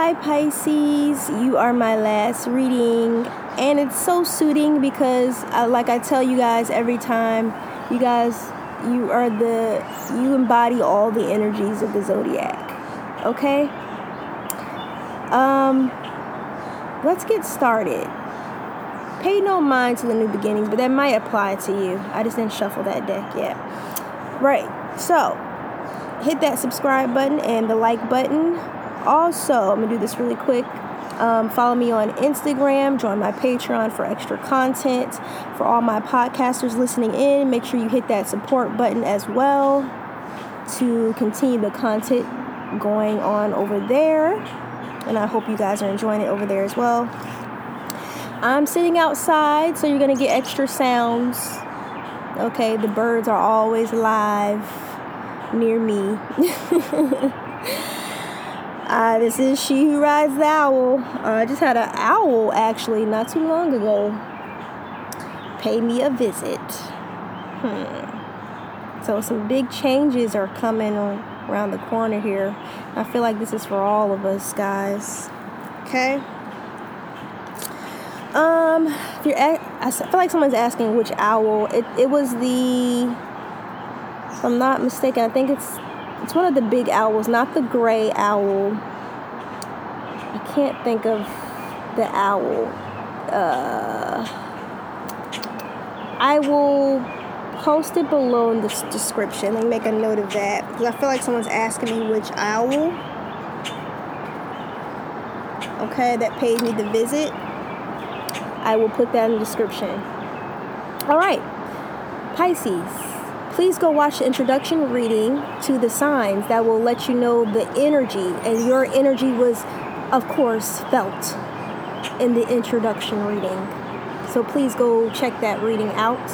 Hi Pisces, you are my last reading, and it's so suiting because, uh, like I tell you guys every time, you guys, you are the, you embody all the energies of the zodiac. Okay. Um, let's get started. Pay no mind to the new beginnings, but that might apply to you. I just didn't shuffle that deck yet. Right. So, hit that subscribe button and the like button also, I'm gonna do this really quick. Um, follow me on Instagram, join my Patreon for extra content. For all my podcasters listening in, make sure you hit that support button as well to continue the content going on over there. And I hope you guys are enjoying it over there as well. I'm sitting outside, so you're gonna get extra sounds. Okay, the birds are always live near me. Uh, this is She Who Rides the Owl. Uh, I just had an owl actually not too long ago pay me a visit. Hmm. So some big changes are coming around the corner here. I feel like this is for all of us, guys. Okay. Um, if you're, at, I feel like someone's asking which owl. It it was the, if I'm not mistaken, I think it's it's one of the big owls, not the gray owl. I can't think of the owl. Uh, I will post it below in the description. Me make a note of that because I feel like someone's asking me which owl. Okay, that paid me the visit. I will put that in the description. All right, Pisces please go watch the introduction reading to the signs that will let you know the energy. And your energy was, of course, felt in the introduction reading. So please go check that reading out.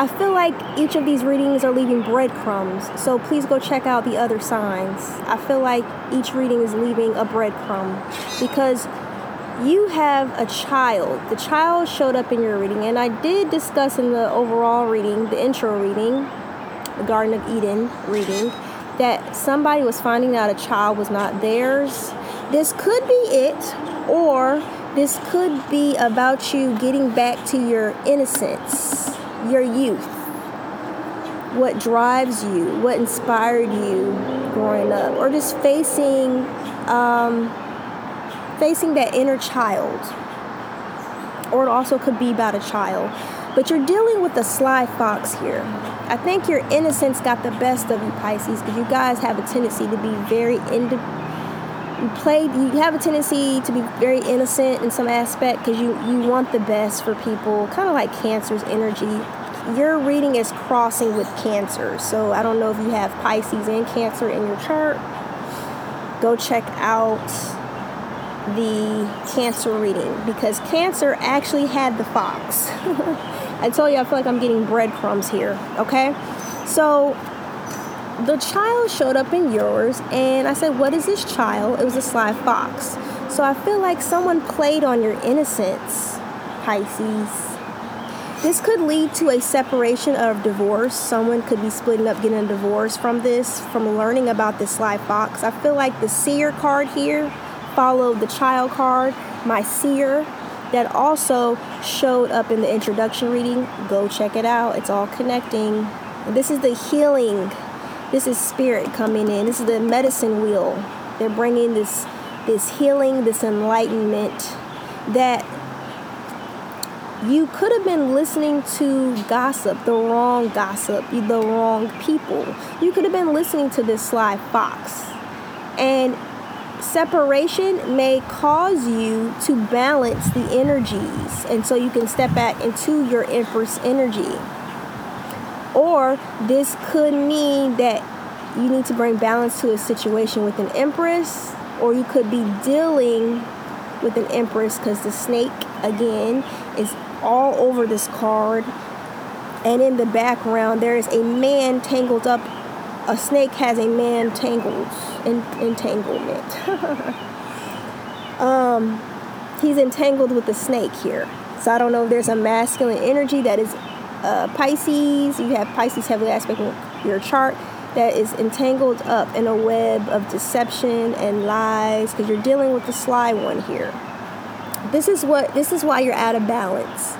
I feel like each of these readings are leaving breadcrumbs, so please go check out the other signs. I feel like each reading is leaving a breadcrumb because you have a child. The child showed up in your reading, and I did discuss in the overall reading, the intro reading, the Garden of Eden reading, that somebody was finding out a child was not theirs. This could be it, or this could be about you getting back to your innocence, your youth. What drives you, what inspired you growing up, or just facing. Um, facing that inner child. Or it also could be about a child. But you're dealing with a sly fox here. I think your innocence got the best of you, Pisces, because you guys have a tendency to be very indi- you play you have a tendency to be very innocent in some aspect because you you want the best for people kind of like cancer's energy your reading is crossing with cancer so i don't know if you have pisces and cancer in your chart go check out the cancer reading because cancer actually had the fox. I told you I feel like I'm getting breadcrumbs here, okay? So the child showed up in yours and I said, What is this child? It was a sly fox. So I feel like someone played on your innocence, Pisces. This could lead to a separation of divorce. Someone could be splitting up, getting a divorce from this, from learning about this sly fox. I feel like the seer card here followed the child card, my seer, that also showed up in the introduction reading. Go check it out. It's all connecting. This is the healing. This is spirit coming in. This is the medicine wheel. They're bringing this this healing, this enlightenment that you could have been listening to gossip, the wrong gossip, the wrong people. You could have been listening to this sly fox. And separation may cause you to balance the energies and so you can step back into your empress energy. Or this could mean that you need to bring balance to a situation with an empress or you could be dealing with an empress because the snake again is all over this card. And in the background there is a man tangled up a snake has a man tangled in, entanglement. um, he's entangled with the snake here. So I don't know if there's a masculine energy that is uh, Pisces. You have Pisces heavily aspect in your chart. that is entangled up in a web of deception and lies because you're dealing with the sly one here. This is what this is why you're out of balance.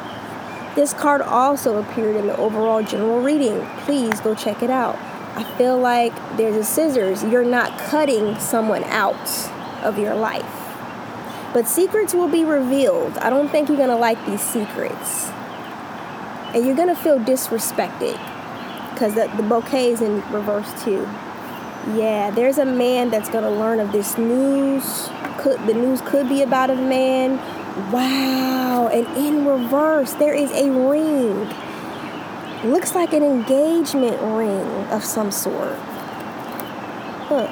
This card also appeared in the overall general reading. Please go check it out. I feel like there's a scissors. You're not cutting someone out of your life. But secrets will be revealed. I don't think you're going to like these secrets. And you're going to feel disrespected because the, the bouquet is in reverse too. Yeah, there's a man that's going to learn of this news. Could the news could be about a man. Wow, and in reverse there is a ring. Looks like an engagement ring of some sort. Look.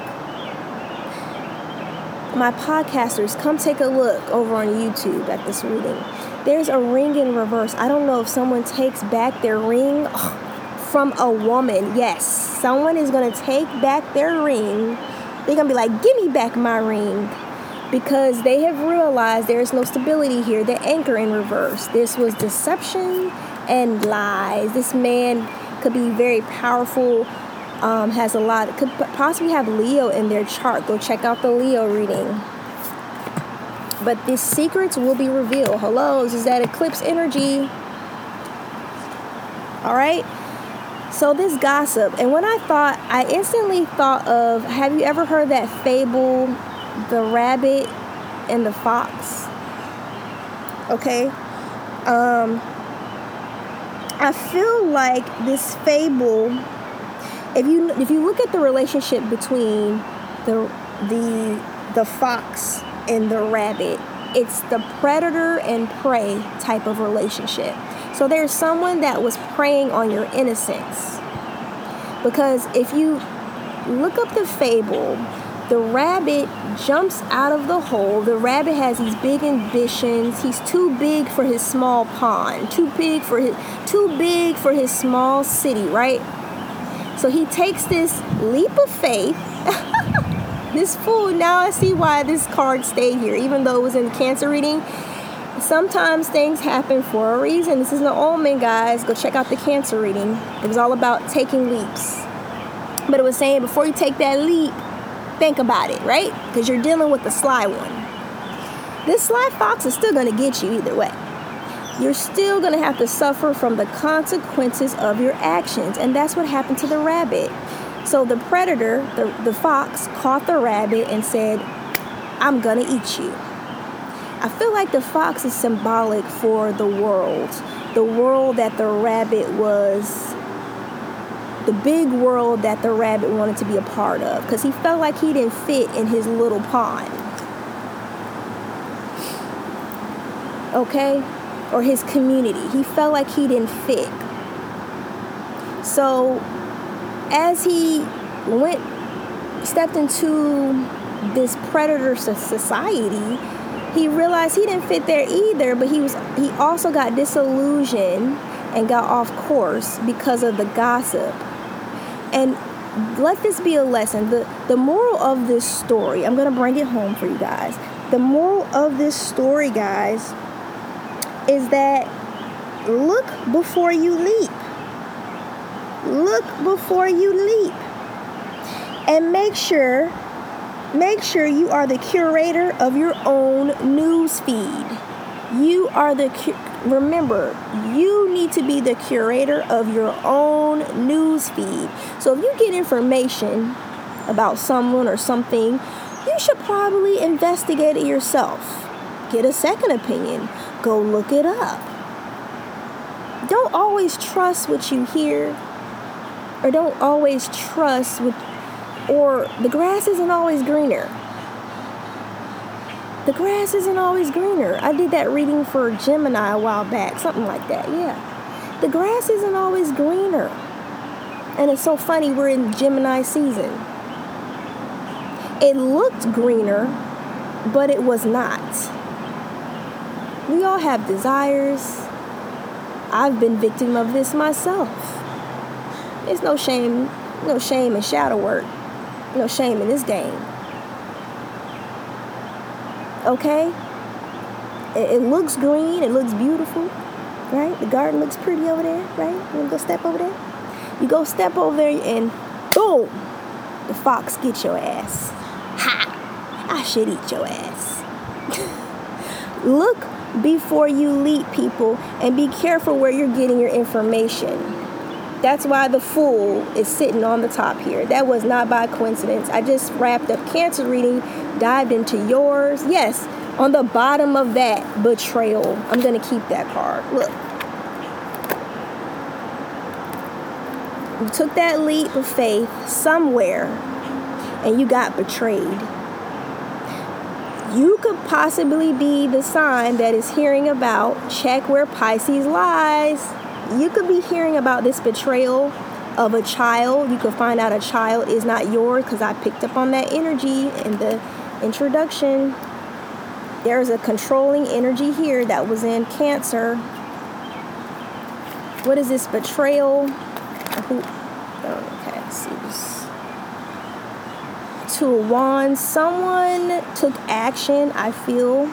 My podcasters, come take a look over on YouTube at this reading. There's a ring in reverse. I don't know if someone takes back their ring. From a woman. Yes, someone is going to take back their ring. They're going to be like, give me back my ring. Because they have realized there is no stability here. The anchor in reverse. This was deception and lies. This man could be very powerful, um, has a lot, could possibly have Leo in their chart. Go check out the Leo reading. But these secrets will be revealed. Hello, this is that eclipse energy. All right. So this gossip, and when I thought, I instantly thought of, have you ever heard that fable, the rabbit and the fox? Okay. Um, I feel like this fable, if you if you look at the relationship between the the the fox and the rabbit, it's the predator and prey type of relationship. So there's someone that was preying on your innocence. Because if you look up the fable, the rabbit jumps out of the hole. The rabbit has these big ambitions. He's too big for his small pond, too big for his too big for his small city, right? So he takes this leap of faith. this fool, now I see why this card stayed here, even though it was in the cancer reading sometimes things happen for a reason. This is an omen, guys. Go check out the cancer reading. It was all about taking leaps. But it was saying before you take that leap, think about it, right? Because you're dealing with the sly one. This sly fox is still going to get you either way. You're still going to have to suffer from the consequences of your actions. And that's what happened to the rabbit. So the predator, the, the fox, caught the rabbit and said, I'm going to eat you. I feel like the fox is symbolic for the world, the world that the rabbit was, the big world that the rabbit wanted to be a part of, because he felt like he didn't fit in his little pond. Okay? Or his community. He felt like he didn't fit. So, as he went, stepped into this predator society, he realized he didn't fit there either, but he was he also got disillusioned and got off course because of the gossip. And let this be a lesson. The the moral of this story, I'm going to bring it home for you guys. The moral of this story, guys, is that look before you leap. Look before you leap. And make sure Make sure you are the curator of your own news feed. You are the cu- remember, you need to be the curator of your own news feed. So if you get information about someone or something, you should probably investigate it yourself. Get a second opinion. Go look it up. Don't always trust what you hear or don't always trust what or the grass isn't always greener. The grass isn't always greener. I did that reading for Gemini a while back, something like that. Yeah. The grass isn't always greener. And it's so funny, we're in Gemini season. It looked greener, but it was not. We all have desires. I've been victim of this myself. There's no shame, no shame in shadow work no shame in this game. Okay? It, it, looks green, it looks beautiful, right? The garden looks pretty over there, right? You wanna go step over there? You go step over there and boom, the fox get your ass. Ha! I should eat your ass. Look before you leap, people, and be careful where you're getting your information. That's why the fool is sitting on the top here. That was not by coincidence. I just wrapped up cancer reading, dived into yours. Yes, on the bottom of that, betrayal. I'm going to keep that card. Look. You took that leap of faith somewhere and you got betrayed. You could possibly be the sign that is hearing about check where Pisces lies. You could be hearing about this betrayal of a child. You could find out a child is not yours because I picked up on that energy in the introduction. There's a controlling energy here that was in Cancer. What is this betrayal? Two of Wands. Someone took action, I feel,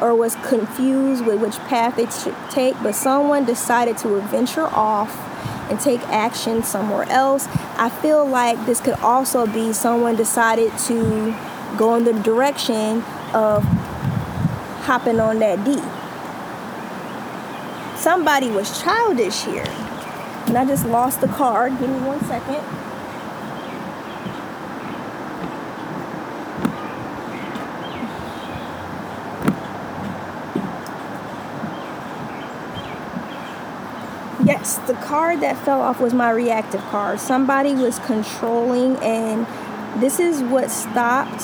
or was confused with which path they should take, but someone decided to venture off and take action somewhere else. I feel like this could also be someone decided to go in the direction of hopping on that D. Somebody was childish here. And I just lost the card. Give me one second. Yes, the card that fell off was my reactive card. Somebody was controlling, and this is what stopped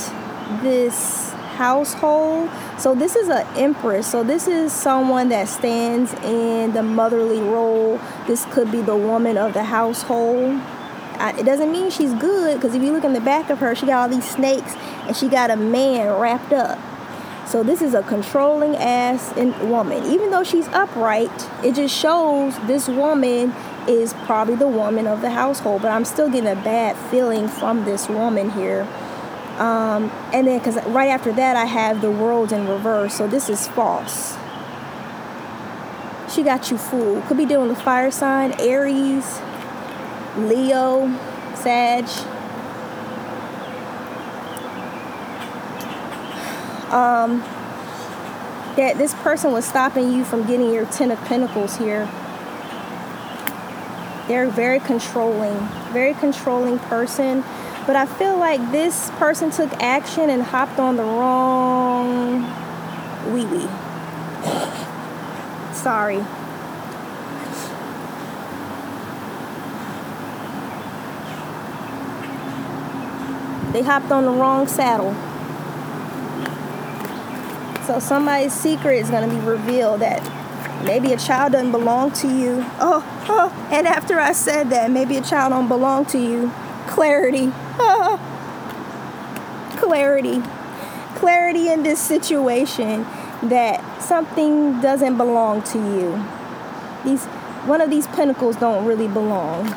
this household. So this is an empress. So this is someone that stands in the motherly role. This could be the woman of the household. it doesn't mean she's good because if you look in the back of her, she got all these snakes and she got a man wrapped up. So this is a controlling ass woman. Even though she's upright, it just shows this woman is probably the woman of the household. But I'm still getting a bad feeling from this woman here. Um, and then, because right after that, I have the world in reverse. So this is false. She got you fooled. Could be dealing with fire sign, Aries, Leo, Sag. Um, that this person was stopping you from getting your Ten of Pentacles here. They're very controlling, very controlling person. But I feel like this person took action and hopped on the wrong wee wee. Sorry. They hopped on the wrong saddle. So somebody's secret is going to be revealed that maybe a child doesn't belong to you. Oh, oh, and after I said that, maybe a child don't belong to you. Clarity. clarity. Clarity in this situation that something doesn't belong to you. These one of these pentacles don't really belong.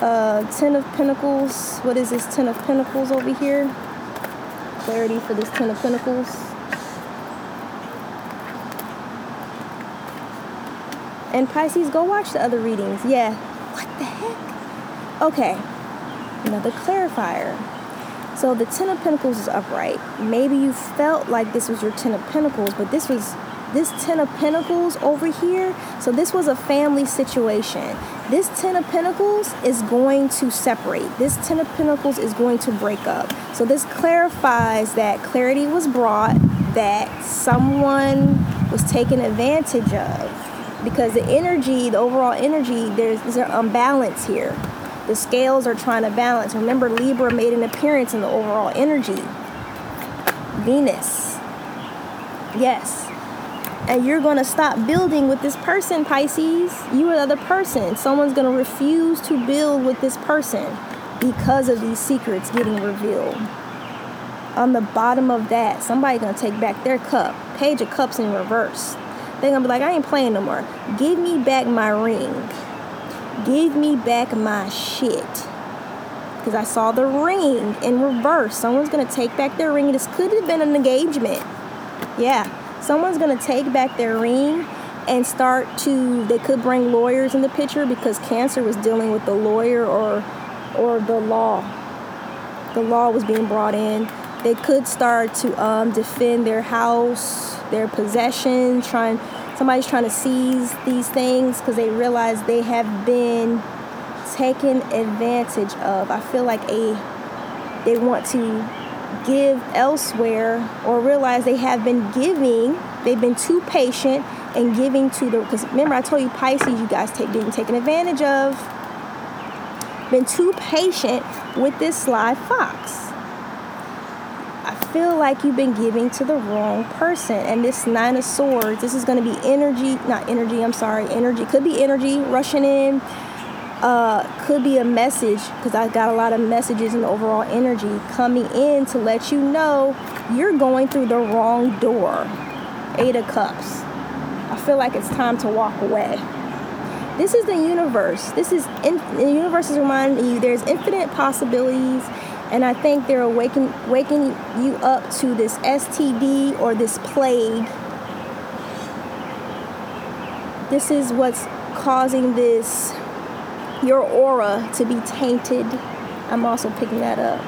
Uh, ten of pentacles. What is this ten of pentacles over here? Clarity for this ten of pentacles. And Pisces, go watch the other readings. Yeah. What the heck? Okay. Another clarifier. So the Ten of Pentacles is upright. Maybe you felt like this was your Ten of Pentacles, but this was this Ten of Pentacles over here. So this was a family situation. This Ten of Pentacles is going to separate. This Ten of Pentacles is going to break up. So this clarifies that clarity was brought that someone was taken advantage of because the energy, the overall energy, there's, there's an imbalance here. The scales are trying to balance. Remember, Libra made an appearance in the overall energy. Venus. Yes. And you're going to stop building with this person, Pisces. You are the other person. Someone's going to refuse to build with this person because of these secrets getting revealed. On the bottom of that, somebody's going to take back their cup. Page of Cups in reverse. They're to be like, I ain't playing no more. Give me back my ring. Give me back my shit. Because I saw the ring in reverse. Someone's to take back their ring. This could have been an engagement. Yeah. Someone's to take back their ring and start to they could bring lawyers in the picture because cancer was dealing with the lawyer or or the law the law was being brought in they could start to um, defend their house their possession trying somebody's trying to seize these things because they realize they have been taken advantage of. I feel like a they want to give elsewhere or realize they have been giving they've been too patient and giving to the because remember I told you Pisces you guys take being taken advantage of. Been too patient with this sly fox I feel like you've been giving to the wrong person and this nine of swords this is going to be energy not energy I'm sorry energy could be energy rushing in uh, could be a message because I got a lot of messages and overall energy coming in to let you know you're going through the wrong door. Eight of Cups. I feel like it's time to walk away. This is the universe. This is in, the universe is reminding you there's infinite possibilities, and I think they're waking waking you up to this STD or this plague. This is what's causing this your aura to be tainted. I'm also picking that up.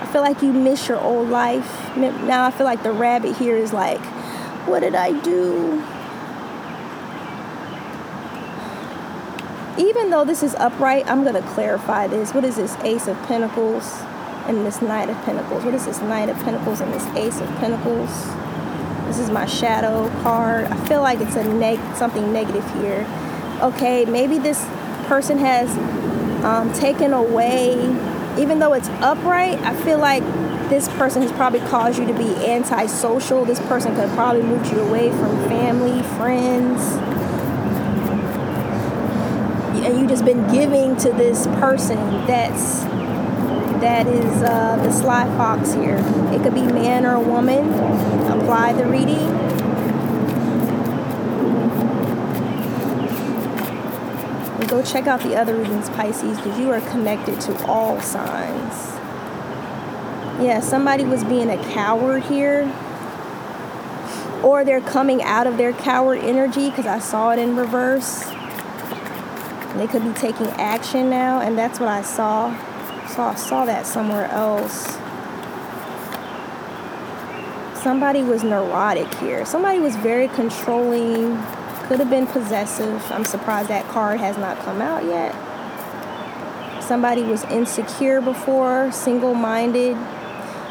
I feel like you miss your old life. Now I feel like the rabbit here is like, what did I do? Even though this is upright, I'm going to clarify this. What is this Ace of Pentacles and this Knight of Pentacles? What is this Knight of Pentacles and this Ace of Pentacles? This is my shadow card. I feel like it's a neg something negative here. Okay, maybe this person has um, taken away, even though it's upright, I feel like this person has probably caused you to be antisocial. This person could probably move you away from family, friends. And you just been giving to this person that's that is uh, the sly fox here. It could be man or woman. Apply the reading. go check out the other readings, Pisces, because you are connected to all signs. Yeah, somebody was being a coward here. Or they're coming out of their coward energy because I saw it in reverse. They could be taking action now, and that's what I saw. So I saw that somewhere else. Somebody was neurotic here. Somebody was very controlling could have been possessive. I'm surprised that card has not come out yet. Somebody was insecure before, single minded.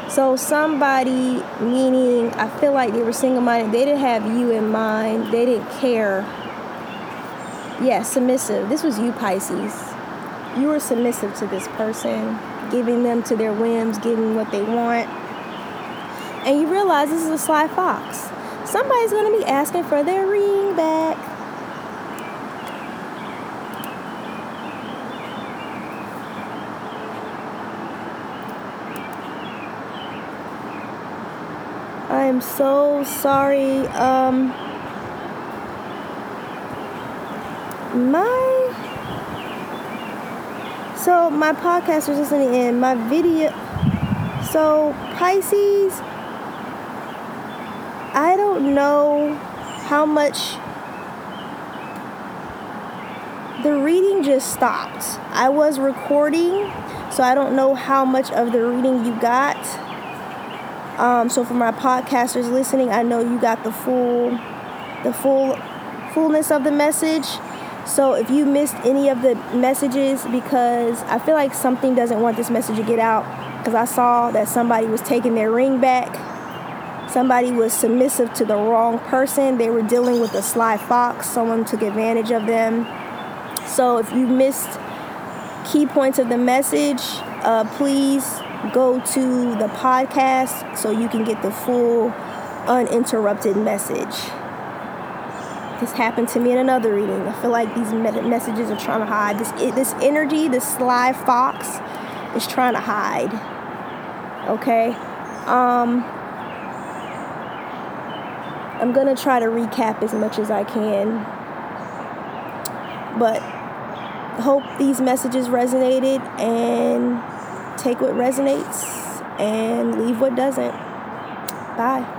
So, somebody, meaning I feel like they were single minded, they didn't have you in mind, they didn't care. Yeah, submissive. This was you, Pisces. You were submissive to this person, giving them to their whims, giving what they want. And you realize this is a sly fox somebody's going to be asking for their ring back. I am so sorry. Um, my so my podcasters listening in my video. So Pisces I don't know how much the reading just stopped. I was recording, so I don't know how much of the reading you got. Um, so for my podcasters listening, I know you got the full, the full, fullness of the message. So if you missed any of the messages, because I feel like something doesn't want this message to get out, because I saw that somebody was taking their ring back somebody was submissive to the wrong person. They were dealing with a sly fox. Someone took advantage of them. So if you missed key points of the message, uh, please go to the podcast so you can get the full uninterrupted message. This happened to me in another reading. I feel like these messages are trying to hide. This this energy, this sly fox, is trying to hide. Okay. Um, I'm going to try to recap as much as I can. But hope these messages resonated and take what resonates and leave what doesn't. Bye.